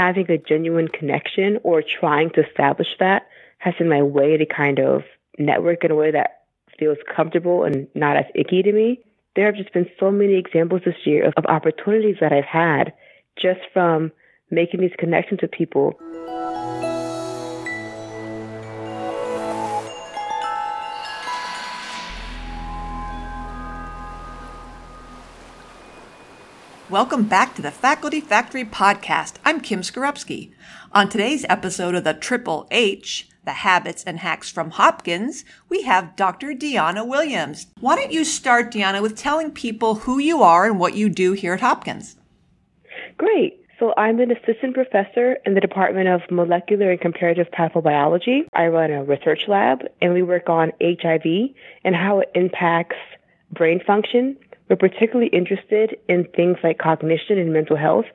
having a genuine connection or trying to establish that has been my way to kind of network in a way that feels comfortable and not as icky to me. There have just been so many examples this year of, opportunities that I've had just from making these connections with people. Welcome back to the Faculty Factory podcast. I'm Kim Skarupski. On today's episode of the Triple H, the habits and hacks from Hopkins, we have Dr. Dionna Williams. Why don't you start, Dionna, with telling people who you are and what you do here at Hopkins? Great. So I'm an assistant professor in the Department of Molecular and Comparative Pathobiology. I run a research lab and we work on HIV and how it impacts brain function we're particularly interested in things like cognition and mental health,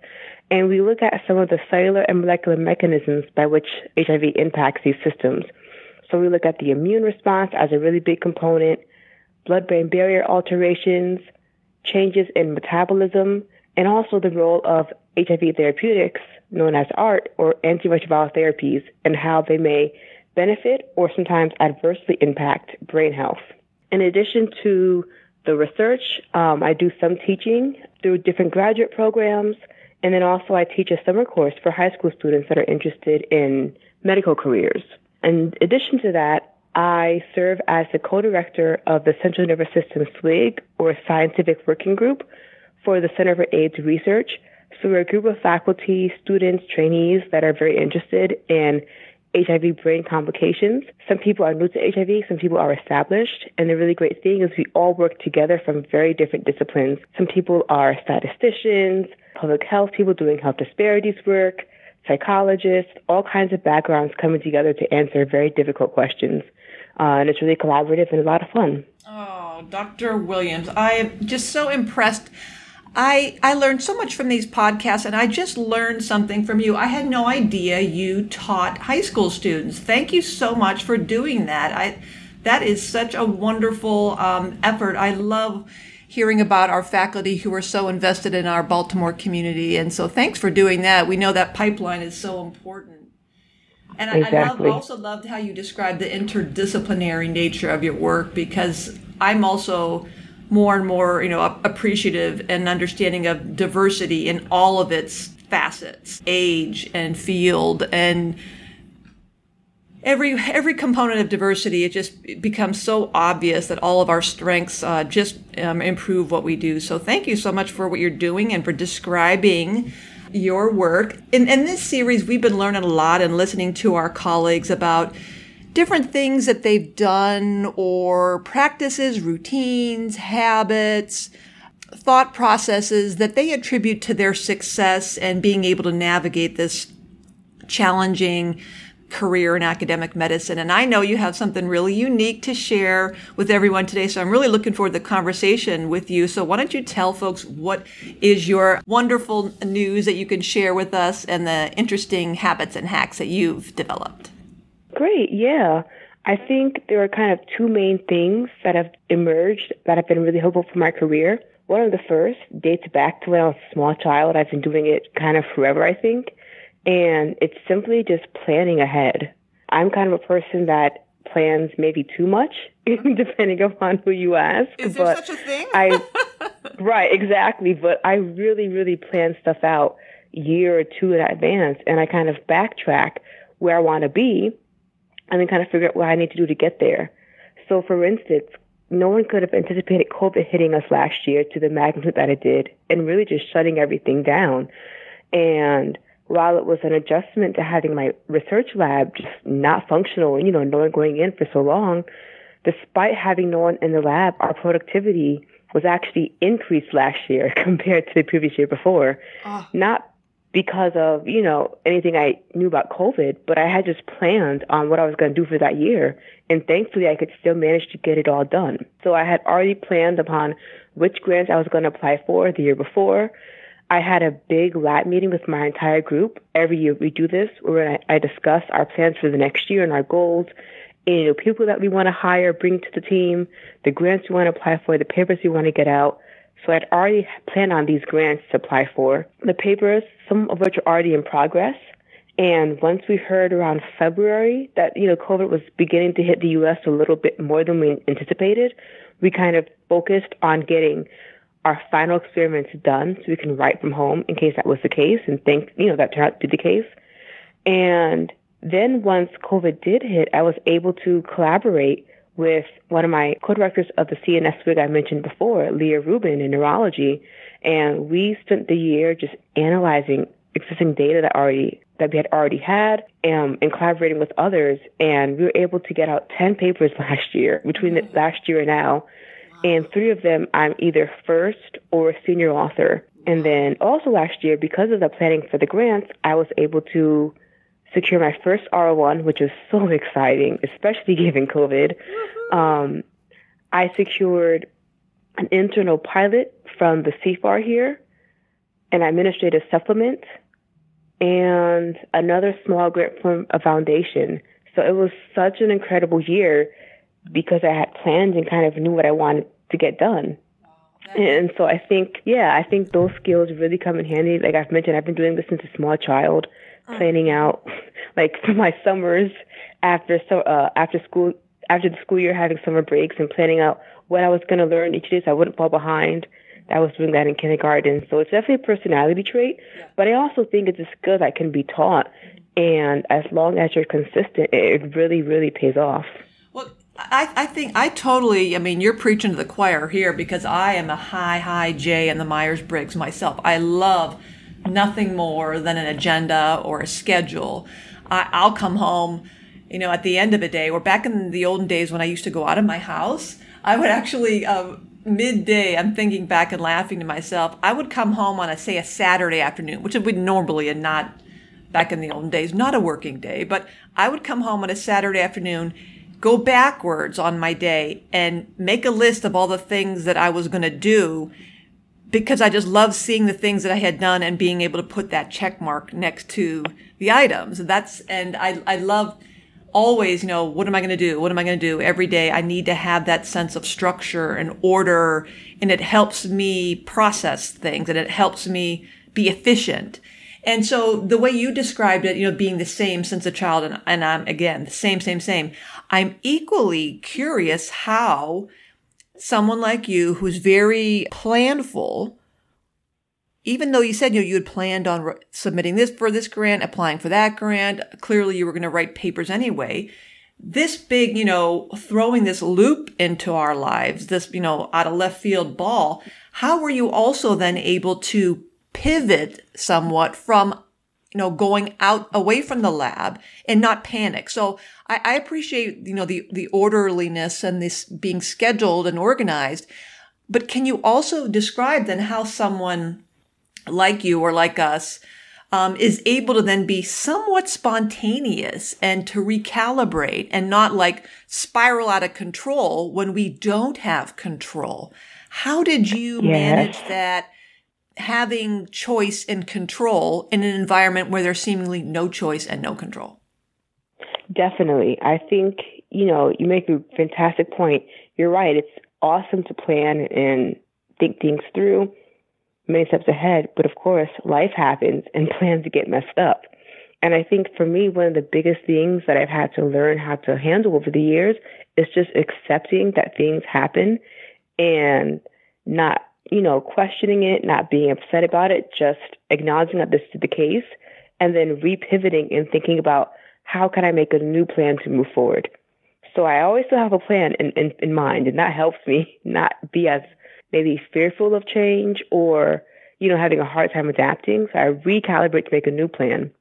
and we look at some of the cellular and molecular mechanisms by which HIV impacts these systems. So we look at the immune response as a really big component, blood-brain barrier alterations, changes in metabolism, and also the role of HIV therapeutics, known as ART or antiretroviral therapies, and how they may benefit or sometimes adversely impact brain health. In addition to the research. Um, I do some teaching through different graduate programs, and then also I teach a summer course for high school students that are interested in medical careers. In addition to that, I serve as the co-director of the Central Nervous System SWIG, or Scientific Working Group, for the Center for AIDS Research. So we're a group of faculty, students, trainees that are very interested in HIV brain complications. Some people are new to HIV, some people are established. And the really great thing is we all work together from very different disciplines. Some people are statisticians, public health people doing health disparities work, psychologists, all kinds of backgrounds coming together to answer very difficult questions. Uh, and it's really collaborative and a lot of fun. Oh, Dr. Williams, I am just so impressed I, I learned so much from these podcasts, and I just learned something from you. I had no idea you taught high school students. Thank you so much for doing that. I, that is such a wonderful um, effort. I love hearing about our faculty who are so invested in our Baltimore community. And so thanks for doing that. We know that pipeline is so important. And exactly. I, I love, also loved how you described the interdisciplinary nature of your work because I'm also more and more, you know, appreciative and understanding of diversity in all of its facets, age and field and every every component of diversity it just becomes so obvious that all of our strengths uh, just um, improve what we do. So thank you so much for what you're doing and for describing your work. In, in this series we've been learning a lot and listening to our colleagues about different things that they've done or practices, routines, habits, thought processes that they attribute to their success and being able to navigate this challenging career in academic medicine. And I know you have something really unique to share with everyone today. So I'm really looking forward to the conversation with you. So why don't you tell folks what is your wonderful news that you can share with us and the interesting habits and hacks that you've developed? Great, yeah. I think there are kind of two main things that have emerged that have been really helpful for my career. One of the first dates back to when I was a small child. I've been doing it kind of forever, I think. And it's simply just planning ahead. I'm kind of a person that plans maybe too much, depending upon who you ask. Is there but such a thing? I, right, exactly. But I really, really plan stuff out year or two in advance, and I kind of backtrack where I want to be and then kind of figure out what I need to do to get there. So for instance, no one could have anticipated COVID hitting us last year to the magnitude that it did and really just shutting everything down. And while it was an adjustment to having my research lab just not functional and, you know, no one going in for so long, despite having no one in the lab, our productivity was actually increased last year compared to the previous year before. Oh. Not because of, you know, anything I knew about COVID, but I had just planned on what I was going to do for that year. And thankfully I could still manage to get it all done. So I had already planned upon which grants I was going to apply for the year before. I had a big lab meeting with my entire group. Every year we do this where I, I discuss our plans for the next year and our goals and, you know, people that we want to hire, bring to the team, the grants we want to apply for, the papers we want to get out, So I'd already planned on these grants to apply for. The papers, some of which are already in progress. And once we heard around February that, you know, COVID was beginning to hit the U.S. a little bit more than we anticipated, we kind of focused on getting our final experiments done so we can write from home in case that was the case and think, you know, that turned out to be the case. And then once COVID did hit, I was able to collaborate with one of my co-directors of the CNS SWIG I mentioned before, Leah Rubin in neurology, and we spent the year just analyzing existing data that already that we had already had um, and collaborating with others. And we were able to get out 10 papers last year between the last year and now. And three of them i'm either first or senior author. And then also last year because of the planning for the grants i was able to secure my first R1, which was so exciting, especially given COVID. Um, I secured an internal pilot from the CFAR here, an administrative supplement, and another small grant from a foundation. So it was such an incredible year because I had plans and kind of knew what I wanted to get done. And so I think, yeah, I think those skills really come in handy. Like I've mentioned, I've been doing this since a small child planning out like for my summers after so uh after school after the school year having summer breaks and planning out what I was going to learn each day so I wouldn't fall behind. I was doing that in kindergarten. So it's definitely a personality trait, but I also think it's a skill that can be taught. And as long as you're consistent, it really, really pays off. Well, I, I think I totally, I mean, you're preaching to the choir here because I am a high, high J in the Myers Briggs myself. I love nothing more than an agenda or a schedule. I, I'll come home, you know, at the end of a day, or back in the olden days when I used to go out of my house, I would actually, um, midday, I'm thinking back and laughing to myself, I would come home on a, say, a Saturday afternoon, which would normally and not back in the olden days, not a working day, but I would come home on a Saturday afternoon, go backwards on my day and make a list of all the things that I was going to do because I just love seeing the things that I had done and being able to put that check mark next to the items. That's, and I, I love always, you know, what am I going to do? What am I going to do every day? I need to have that sense of structure and order and it helps me process things and it helps me be efficient. And so the way you described it, you know, being the same since a child and, and I'm again, the same, same, same. I'm equally curious how someone like you who's very planful, even though you said you know, you had planned on re- submitting this for this grant, applying for that grant, clearly you were going to write papers anyway. This big, you know, throwing this loop into our lives, this, you know, out of left field ball, how were you also then able to pivot somewhat from you know, going out away from the lab and not panic. So I, I appreciate, you know, the, the orderliness and this being scheduled and organized. But can you also describe then how someone like you or like us um, is able to then be somewhat spontaneous and to recalibrate and not like spiral out of control when we don't have control? How did you yes. manage that? Having choice and control in an environment where there's seemingly no choice and no control. Definitely. I think, you know, you make a fantastic point. You're right. It's awesome to plan and think things through many steps ahead. But of course, life happens and plans get messed up. And I think for me, one of the biggest things that I've had to learn how to handle over the years is just accepting that things happen and not you know, questioning it, not being upset about it, just acknowledging that this is the case, and then repivoting and thinking about how can I make a new plan to move forward. So I always still have a plan in, in, in mind, and that helps me not be as maybe fearful of change or, you know, having a hard time adapting. So I recalibrate to make a new plan.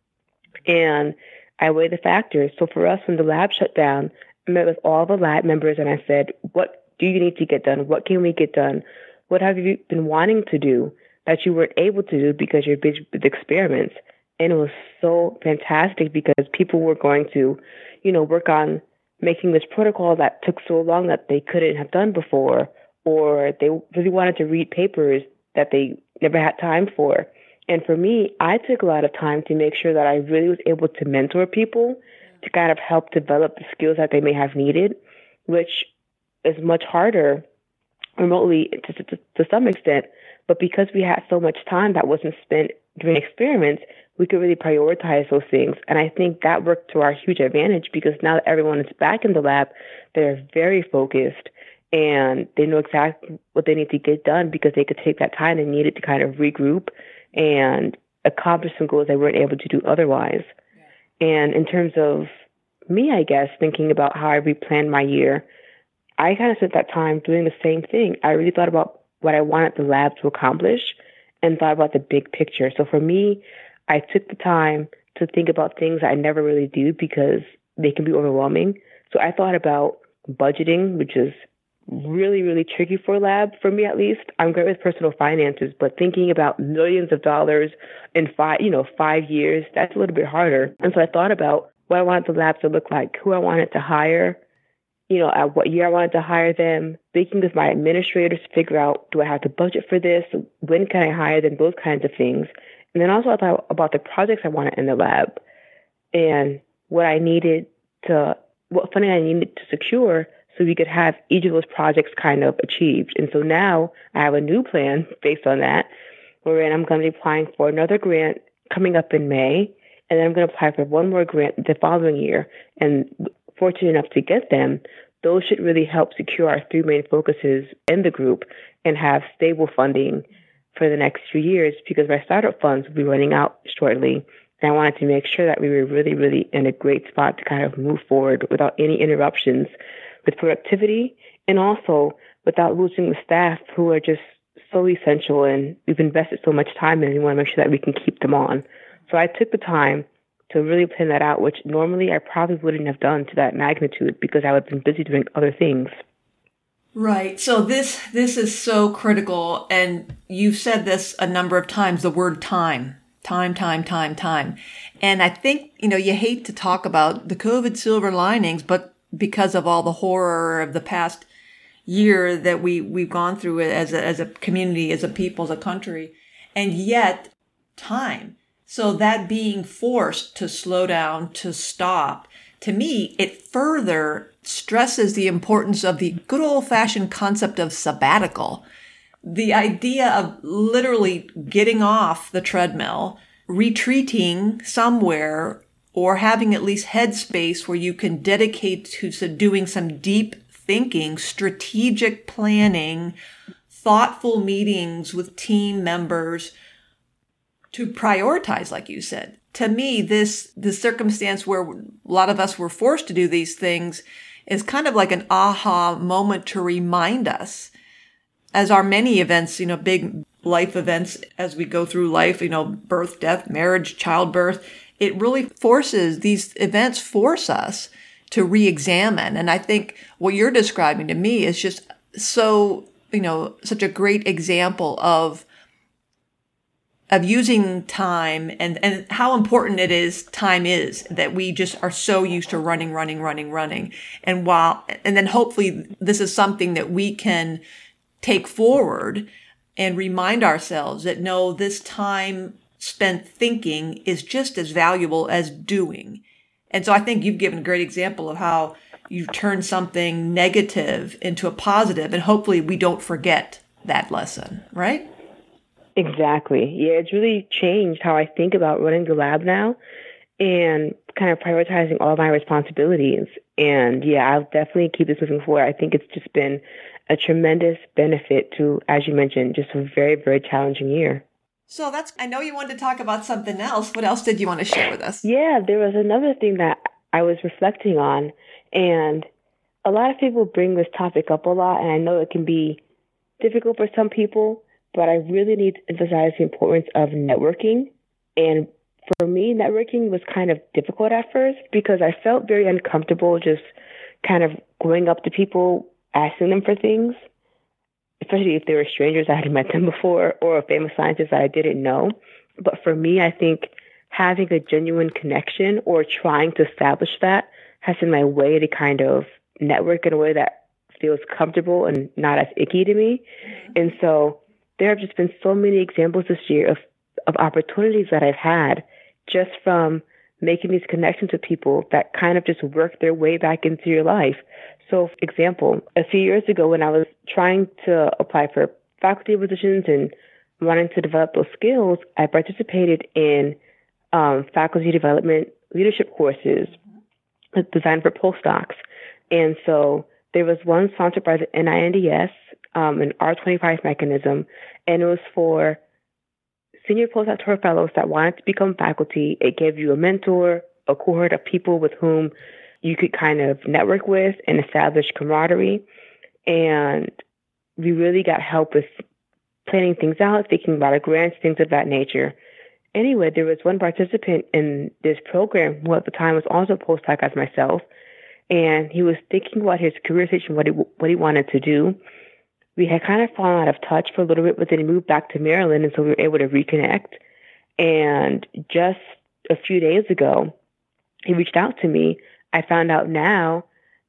And I weigh the factors. So for us, when the lab shut down, I met with all the lab members and I said, what do you need to get done? What can we get done? What have you been wanting to do that you weren't able to do because you're busy with experiments? And it was so fantastic because people were going to, you know, work on making this protocol that took so long that they couldn't have done before, or they really wanted to read papers that they never had time for. And for me, I took a lot of time to make sure that I really was able to mentor people to kind of help develop the skills that they may have needed, which is much harder remotely to, to, to some extent. But because we had so much time that wasn't spent doing experiments, we could really prioritize those things. And I think that worked to our huge advantage because now that everyone is back in the lab, they're very focused and they know exactly what they need to get done because they could take that time they needed to kind of regroup and accomplish some goals they weren't able to do otherwise. Yeah. And in terms of me, I guess, thinking about how I replanned my year, I kind of spent that time doing the same thing. I really thought about what I wanted the lab to accomplish and thought about the big picture. So for me, I took the time to think about things I never really do because they can be overwhelming. So I thought about budgeting, which is really, really tricky for a lab, for me at least. I'm great with personal finances, but thinking about millions of dollars in five, you know, five years, that's a little bit harder. And so I thought about what I wanted the lab to look like, who I wanted to hire, you know, at what year I wanted to hire them, speaking with my administrators to figure out, do I have to budget for this? When can I hire them? Those kinds of things. And then also I thought about the projects I wanted in the lab and what I needed to, what funding I needed to secure so we could have each of those projects kind of achieved. And so now I have a new plan based on that, wherein I'm going to be applying for another grant coming up in May, and then I'm going to apply for one more grant the following year. And fortunate enough to get them, those should really help secure our three main focuses in the group and have stable funding for the next few years because my startup funds will be running out shortly. And I wanted to make sure that we were really, really in a great spot to kind of move forward without any interruptions with productivity and also without losing the staff who are just so essential and we've invested so much time in and we want to make sure that we can keep them on. So I took the time to really plan that out, which normally I probably wouldn't have done to that magnitude because I would have been busy doing other things. Right. So this this is so critical and you've said this a number of times the word time. Time, time, time, time. And I think, you know, you hate to talk about the COVID silver linings, but because of all the horror of the past year that we we've gone through as a, as a community, as a people, as a country, and yet time. So that being forced to slow down, to stop, to me, it further stresses the importance of the good old fashioned concept of sabbatical. The idea of literally getting off the treadmill, retreating somewhere, or having at least headspace where you can dedicate to doing some deep thinking, strategic planning, thoughtful meetings with team members to prioritize, like you said. To me, this, the circumstance where a lot of us were forced to do these things is kind of like an aha moment to remind us as our many events, you know, big life events as we go through life, you know, birth, death, marriage, childbirth, it really forces these events force us to re-examine. And I think what you're describing to me is just so, you know, such a great example of of using time and, and how important it is time is that we just are so used to running, running, running, running. And while, and then hopefully this is something that we can take forward and remind ourselves that no, this time spent thinking is just as valuable as doing. And so I think you've given a great example of how you turn something negative into a positive and hopefully we don't forget that lesson, right? Exactly. Yeah, it's really changed how I think about running the lab now and kind of prioritizing all my responsibilities. And yeah, I'll definitely keep this moving forward. I think it's just been a tremendous benefit to, as you mentioned, just a very, very challenging year. So that's, I know you wanted to talk about something else. What else did you want to share with us? Yeah, there was another thing that I was reflecting on. And a lot of people bring this topic up a lot. And I know it can be difficult for some people but I really need to emphasize the importance of networking. And for me, networking was kind of difficult at first because I felt very uncomfortable just kind of going up to people, asking them for things, especially if they were strangers I hadn't met them before or a famous scientists I didn't know. But for me, I think having a genuine connection or trying to establish that has been my way to kind of network in a way that feels comfortable and not as icky to me. Mm-hmm. And so there have just been so many examples this year of, of opportunities that I've had just from making these connections with people that kind of just work their way back into your life. So, for example, a few years ago when I was trying to apply for faculty positions and wanting to develop those skills, I participated in um, faculty development leadership courses designed for postdocs. And so there was one sponsored by the NINDS, um, an R25 mechanism, and it was for senior postdoctoral fellows that wanted to become faculty. It gave you a mentor, a cohort of people with whom you could kind of network with and establish camaraderie. And we really got help with planning things out, thinking about our grants, things of that nature. Anyway, there was one participant in this program who at the time was also a postdoc as myself, and he was thinking about his career situation, what he what he wanted to do. We had kind of fallen out of touch for a little bit, but then he moved back to Maryland, and so we were able to reconnect. And just a few days ago, he reached out to me. I found out now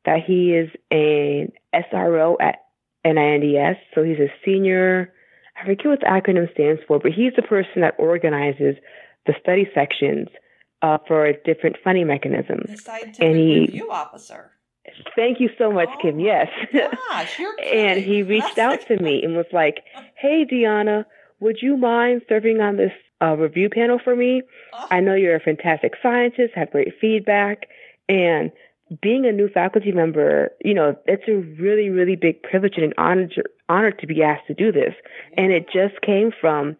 that he is an SRO at NINDS, so he's a senior I forget what the acronym stands for, but he's the person that organizes the study sections uh, for different funding mechanisms. The scientific and he, review officer. Thank you so much, oh Kim. Yes. Gosh, you're and he reached That's out to me and was like, "Hey, Dionna, would you mind serving on this uh, review panel for me? Oh. I know you're a fantastic scientist, have great feedback, and being a new faculty member, you know, it's a really, really big privilege and an honor, honor to be asked to do this. And it just came from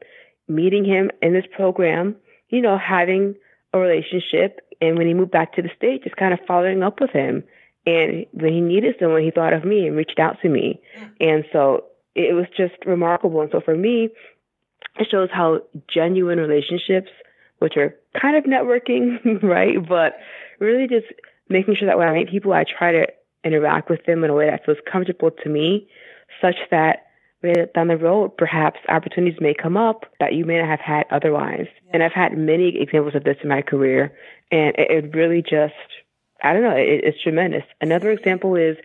meeting him in this program, you know, having a relationship. And when he moved back to the state, just kind of following up with him. And when he needed someone, he thought of me and reached out to me. And so it was just remarkable. And so for me, it shows how genuine relationships, which are kind of networking, right? But really just making sure that when I meet people, I try to interact with them in a way that feels comfortable to me, such that down the road, perhaps opportunities may come up that you may not have had otherwise. Yeah. And I've had many examples of this in my career, and it, it really just, I don't know, it, it's tremendous. Another example is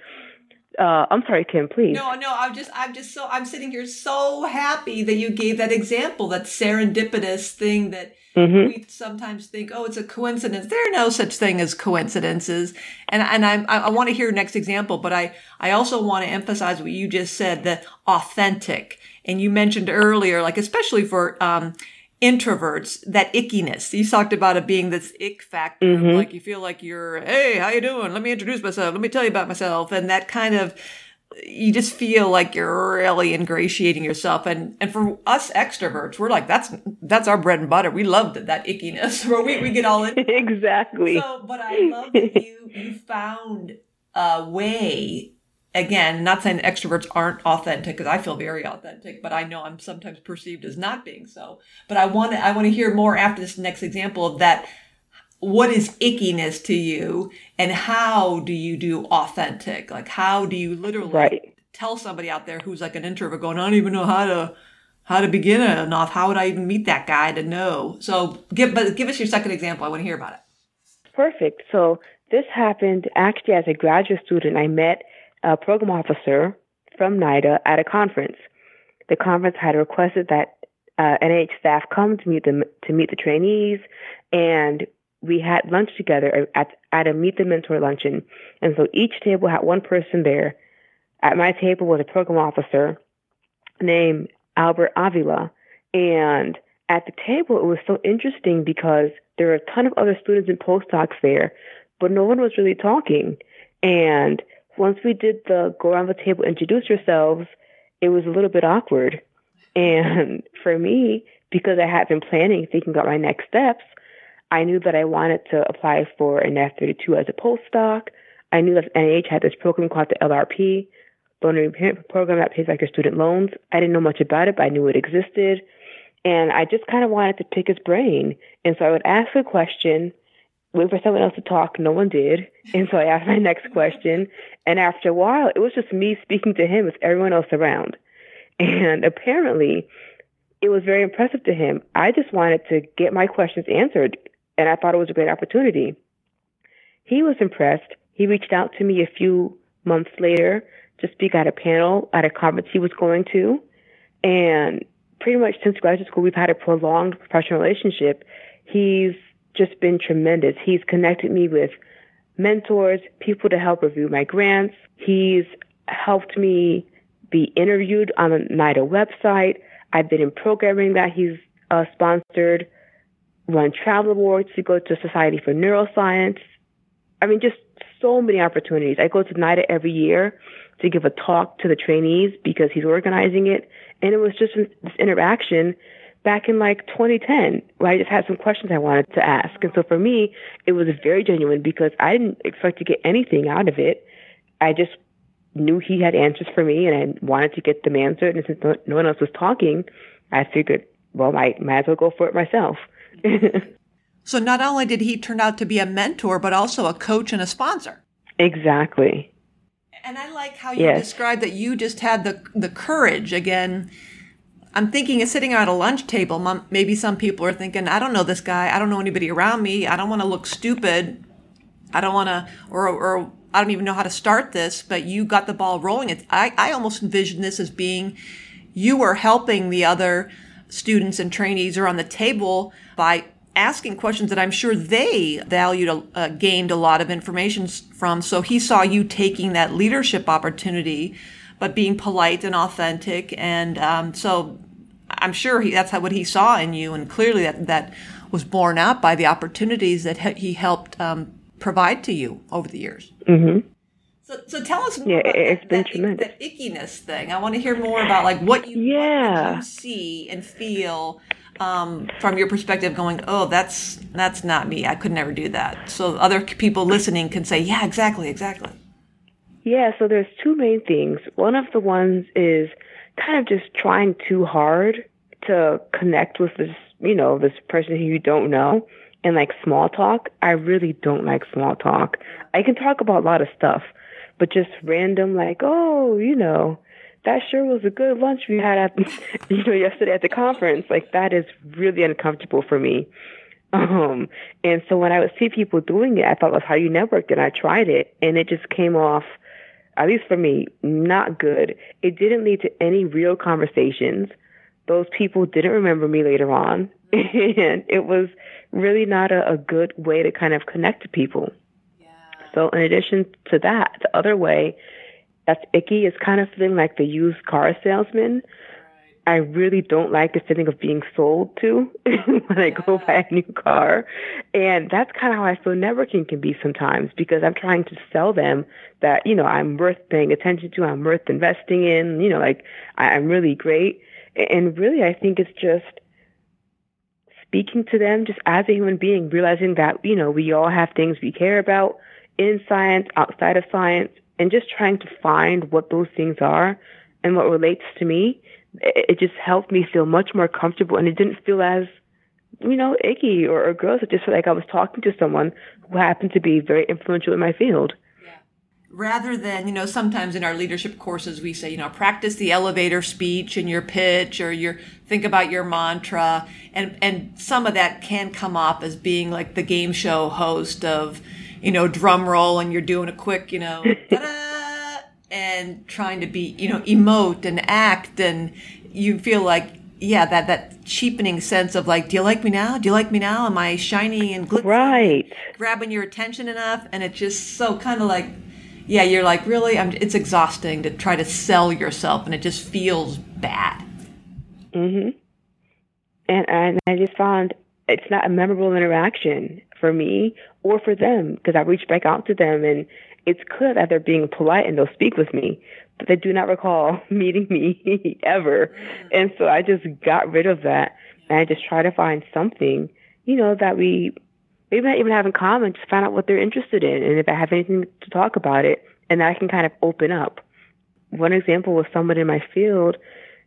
uh, I'm sorry, Kim, please. No, no, I'm just, I'm just so, I'm sitting here so happy that you gave that example, that serendipitous thing that mm-hmm. we sometimes think, oh, it's a coincidence. There are no such thing as coincidences. And, and I, I want to hear your next example, but I, I also want to emphasize what you just said, the authentic. And you mentioned earlier, like, especially for, um, introverts that ickiness. You talked about it being this ick factor mm-hmm. like you feel like you're hey how you doing? Let me introduce myself. Let me tell you about myself. And that kind of you just feel like you're really ingratiating yourself. And and for us extroverts we're like that's that's our bread and butter. We love that, that ickiness. Where we, we get all in. Exactly. So but i love that you you found a way again, not saying that extroverts aren't authentic because I feel very authentic, but I know I'm sometimes perceived as not being so. But I want to I want to hear more after this next example of that. What is ickiness to you, and how do you do authentic? Like, how do you literally right. tell somebody out there who's like an introvert going, I don't even know how to how to begin it enough. How would I even meet that guy to know? So, give but give us your second example. I want to hear about it. Perfect. So this happened actually as a graduate student. I met a program officer from NIDA at a conference. The conference had requested that uh, NIH staff come to meet them to meet the trainees, and we had lunch together at at a meet the mentor luncheon. And so each table had one person there. At my table was a program officer named Albert Avila, and at the table it was so interesting because there were a ton of other students and postdocs there, but no one was really talking. And once we did the go around the table, introduce yourselves, it was a little bit awkward. And for me, because I had been planning, thinking about my next steps, I knew that I wanted to apply for an F32 as a postdoc. I knew that NIH had this program called the LRP, Loan Repayment Program that pays back your student loans. I didn't know much about it, but I knew it existed. And I just kind of wanted to pick his brain. And so I would ask a question wait for someone else to talk. No one did. And so I asked my next question. And after a while, it was just me speaking to him with everyone else around. And apparently, it was very impressive to him. I just wanted to get my questions answered, and I thought it was a great opportunity. He was impressed. He reached out to me a few months later to speak at a panel at a conference he was going to. And pretty much since graduate school, we've had a prolonged professional relationship. He's just been tremendous. He's connected me with mentors, people to help review my grants. He's helped me be interviewed on the NIDA website. I've been in programming that he's uh, sponsored, run travel awards to go to Society for Neuroscience. I mean, just so many opportunities. I go to NIDA every year to give a talk to the trainees because he's organizing it. And it was just this interaction back in like 2010 where I just had some questions I wanted to ask. And so for me, it was very genuine because I didn't expect to get anything out of it. I just knew he had answers for me and I wanted to get them answered. And since no one else was talking, I figured, well, I might as well go for it myself. so not only did he turn out to be a mentor, but also a coach and a sponsor. Exactly. And I like how you yes. described that you just had the the courage again. I'm thinking of sitting at a lunch table. Maybe some people are thinking, I don't know this guy. I don't know anybody around me. I don't want to look stupid. I don't want to, or, or I don't even know how to start this, but you got the ball rolling. It, I, I almost envision this as being you were helping the other students and trainees around the table by asking questions that I'm sure they valued, uh, gained a lot of information from. So he saw you taking that leadership opportunity, but being polite and authentic. And um, so I'm sure he, that's how, what he saw in you. And clearly that, that was borne out by the opportunities that he helped um, provide to you over the years. Mm-hmm. So, so tell us more yeah, about it's that, been that, tremendous. that ickiness thing. I want to hear more about like what you, yeah. what you see and feel um, from your perspective going, oh, that's that's not me. I could never do that. So other people listening can say, yeah, exactly, exactly. Yeah. So there's two main things. One of the ones is kind of just trying too hard to connect with this, you know, this person who you don't know. And like small talk, I really don't like small talk. I can talk about a lot of stuff, but just random like, oh, you know, that sure was a good lunch we had at you know yesterday at the conference. Like that is really uncomfortable for me. Um, and so when I would see people doing it, I thought that's how you network, and I tried it, and it just came off, at least for me, not good. It didn't lead to any real conversations. Those people didn't remember me later on, and it was really not a, a good way to kind of connect to people. Yeah. So in addition to that, the other way that's icky is kind of feeling like the used car salesman. I really don't like the feeling of being sold to when I go buy a new car. And that's kind of how I feel networking can be sometimes because I'm trying to sell them that, you know, I'm worth paying attention to, I'm worth investing in, you know, like I'm really great. And really, I think it's just speaking to them just as a human being, realizing that, you know, we all have things we care about in science, outside of science, and just trying to find what those things are and what relates to me. It, just helped me feel much more comfortable and it didn't feel as, you know, icky or, or gross. It just felt like I was talking to someone who happened to be very influential in my field. Rather than you know sometimes in our leadership courses we say you know practice the elevator speech and your pitch or your think about your mantra. And and some of that can come off as being like the game show host of you know, drum roll and you're doing a quick, you know, and trying to be, you know, emote and act and you feel like, yeah, that, that cheapening sense of like, do you like me now? Do you like me now? Am I shiny and glitzy? Right. Grabbing your attention enough. And it's just so kind of like, yeah, you're like, really? I'm, it's exhausting to try to sell yourself and it just feels bad. Mm-hmm. And, and I just found it's not a memorable interaction for me or for them because I reach back out to them and it's clear that they're being polite and they'll speak with me, but they do not recall meeting me ever. Mm. And so I just got rid of that and I just try to find something, you know, that we maybe not even have in common, just find out what they're interested in and if I have anything to talk about it and I can kind of open up. One example was someone in my field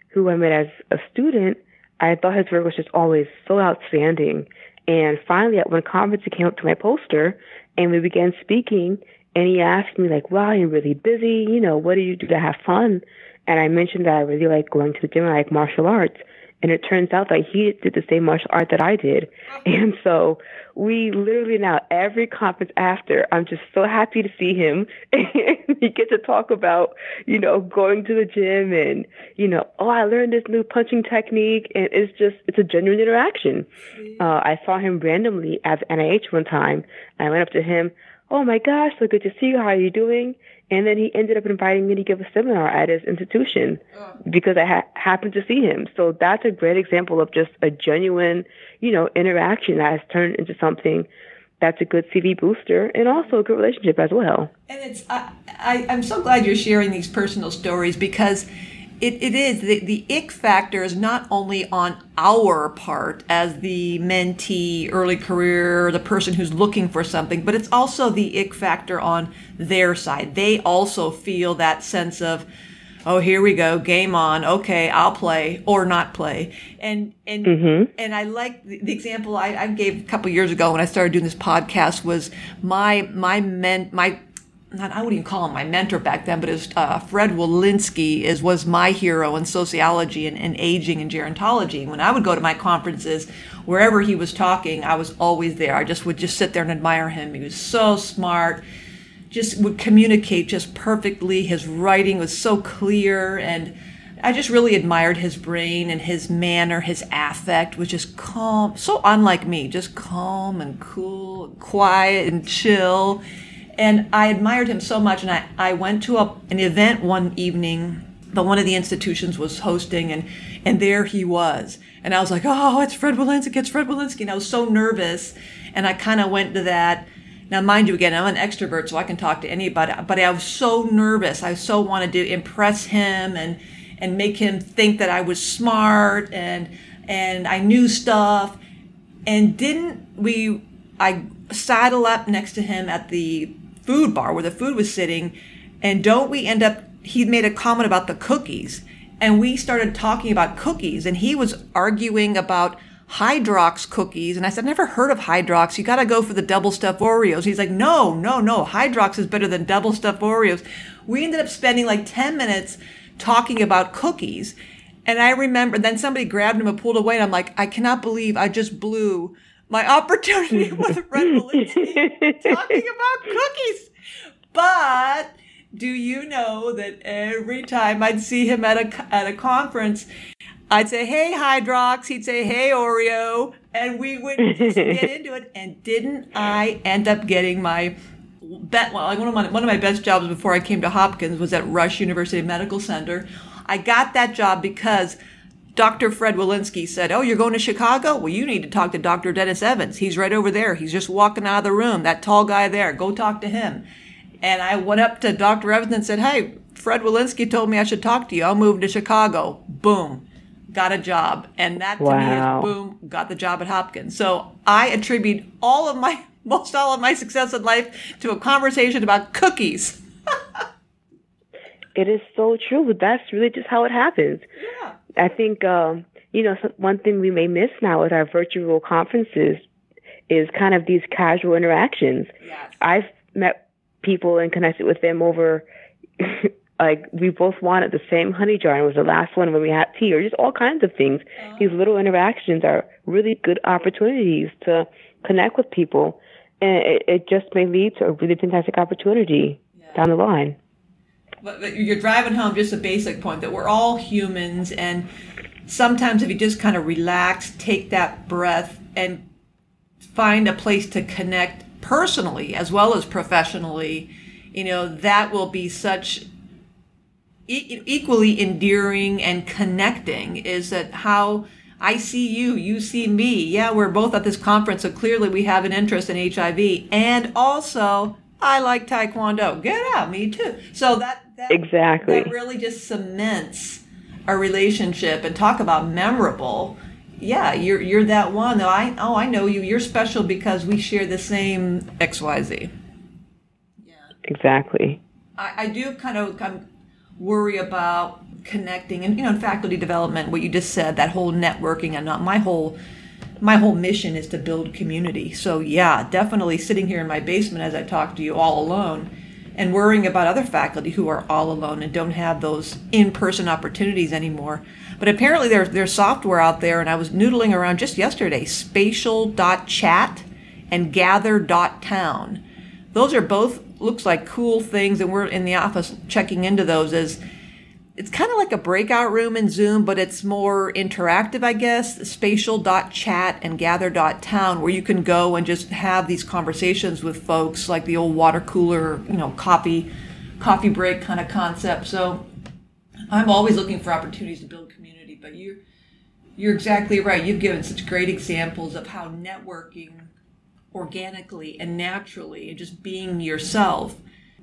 who I met as a student. I thought his work was just always so outstanding and finally, at one conference, he came up to my poster and we began speaking. And he asked me, like, wow, you're really busy. You know, what do you do to have fun? And I mentioned that I really like going to the gym. I like martial arts. And it turns out that he did the same martial art that I did. And so we literally now, every conference after, I'm just so happy to see him. and we get to talk about, you know, going to the gym and, you know, oh, I learned this new punching technique. And it's just, it's a genuine interaction. Uh, I saw him randomly at NIH one time. I went up to him, "Oh my gosh, so good to see you. How are you doing?" And then he ended up inviting me to give a seminar at his institution oh. because I ha- happened to see him. So that's a great example of just a genuine, you know, interaction that has turned into something that's a good CV booster and also a good relationship as well. And it's I, I I'm so glad you're sharing these personal stories because it, it is. The, the ick factor is not only on our part as the mentee early career the person who's looking for something but it's also the ick factor on their side. They also feel that sense of oh here we go game on okay i'll play or not play. And and mm-hmm. and i like the, the example I, I, gave a couple years ago when i started doing this podcast was my my men my not I wouldn't even call him my mentor back then, but uh, Fred Wolinsky is was my hero in sociology and, and aging and gerontology. When I would go to my conferences, wherever he was talking, I was always there. I just would just sit there and admire him. He was so smart, just would communicate just perfectly. His writing was so clear and. I just really admired his brain and his manner, his affect, which is calm, so unlike me, just calm and cool, quiet and chill and I admired him so much. And I, I went to a, an event one evening that one of the institutions was hosting, and, and there he was. And I was like, oh, it's Fred Wolinsky, it's Fred Wolinsky. And I was so nervous. And I kind of went to that. Now, mind you, again, I'm an extrovert, so I can talk to anybody, but I was so nervous. I so wanted to impress him and, and make him think that I was smart and, and I knew stuff. And didn't we, I saddle up next to him at the food bar where the food was sitting. And don't we end up, he made a comment about the cookies. And we started talking about cookies. And he was arguing about Hydrox cookies. And I said, never heard of Hydrox. You got to go for the double stuffed Oreos. He's like, no, no, no. Hydrox is better than double stuffed Oreos. We ended up spending like 10 minutes talking about cookies. And I remember then somebody grabbed him and pulled away. And I'm like, I cannot believe I just blew my opportunity with Fred Wolinsky talking about cookies. But do you know that every time I'd see him at a at a conference, I'd say, "Hey Hydrox," he'd say, "Hey Oreo," and we would just get into it. And didn't I end up getting my bet? Well, one of my one of my best jobs before I came to Hopkins was at Rush University Medical Center. I got that job because Dr. Fred Wolinsky said, Oh, you're going to Chicago? Well, you need to talk to Dr. Dennis Evans. He's right over there. He's just walking out of the room. That tall guy there. Go talk to him. And I went up to Dr. Evans and said, Hey, Fred Wolinsky told me I should talk to you. I'll move to Chicago. Boom. Got a job. And that to wow. me is boom, got the job at Hopkins. So I attribute all of my, most all of my success in life to a conversation about cookies. it is so true. That's really just how it happens. I think, um, you know, one thing we may miss now with our virtual conferences is kind of these casual interactions. Yes. I've met people and connected with them over, like, we both wanted the same honey jar and it was the last one when we had tea or just all kinds of things. Uh-huh. These little interactions are really good opportunities to connect with people. And it, it just may lead to a really fantastic opportunity yeah. down the line but you're driving home just a basic point that we're all humans and sometimes if you just kind of relax take that breath and find a place to connect personally as well as professionally you know that will be such e- equally endearing and connecting is that how I see you, you see me. Yeah, we're both at this conference, so clearly we have an interest in HIV. And also, I like Taekwondo. Get out, me too. So that that, exactly. that really just cements a relationship and talk about memorable. Yeah you're you're that one that i oh i know you. You're special because we share the same xyz yeah. Exactly. I, I do kind of of worry about connecting and you know in faculty development what you just said that whole networking and not my whole my whole mission is to build community. So yeah definitely sitting here in my basement as i talk to you all alone and worrying about other faculty who are all alone and don't have those in-person opportunities anymore. But apparently there, there's software out there, and I was noodling around just yesterday, spatial.chat and gather.town. Those are both looks like cool things, and we're in the office checking into those as it's kind of like a breakout room in Zoom, but it's more interactive, I guess. Spatial.chat and gather.town, where you can go and just have these conversations with folks, like the old water cooler, you know, coffee, coffee break kind of concept. So I'm always looking for opportunities to build community, but you're, you're exactly right. You've given such great examples of how networking organically and naturally and just being yourself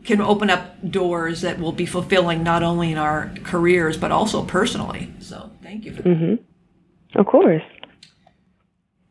can open up doors that will be fulfilling not only in our careers but also personally. So thank you for that. Mm-hmm. Of course.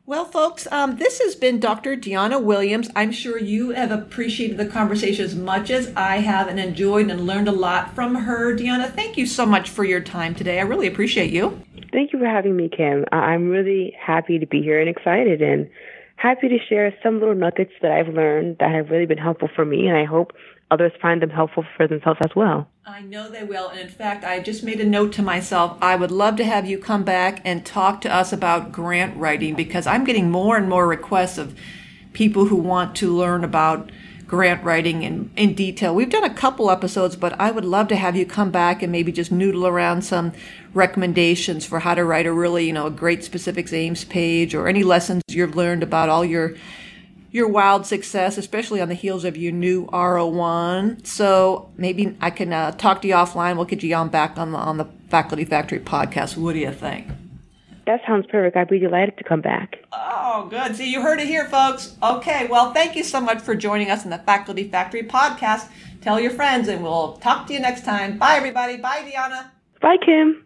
Well, folks, um, this has been Dr. Dionna Williams. I'm sure you have appreciated the conversation as much as I have and enjoyed and learned a lot from her. Dionna, thank you so much for your time today. I really appreciate you. Thank you for having me, Kim. I'm really happy to be here and excited and happy to share some little nuggets that I've learned that have really been helpful for me, and I hope others find them helpful for themselves as well. I know they will. And in fact, I just made a note to myself. I would love to have you come back and talk to us about grant writing because I'm getting more and more requests of people who want to learn about grant writing in, in detail. We've done a couple episodes, but I would love to have you come back and maybe just noodle around some recommendations for how to write a really, you know, a great specifics aims page or any lessons you've learned about all your your wild success, especially on the heels of your new R01. So maybe I can uh, talk to you offline. We'll get you on back on the on the Faculty Factory podcast. What do you think? That sounds perfect. I'd be delighted to come back. Oh, good. See, you heard it here, folks. Okay, well, thank you so much for joining us in the Faculty Factory podcast. Tell your friends, and we'll talk to you next time. Bye, everybody. Bye, Dionna. Bye, Kim.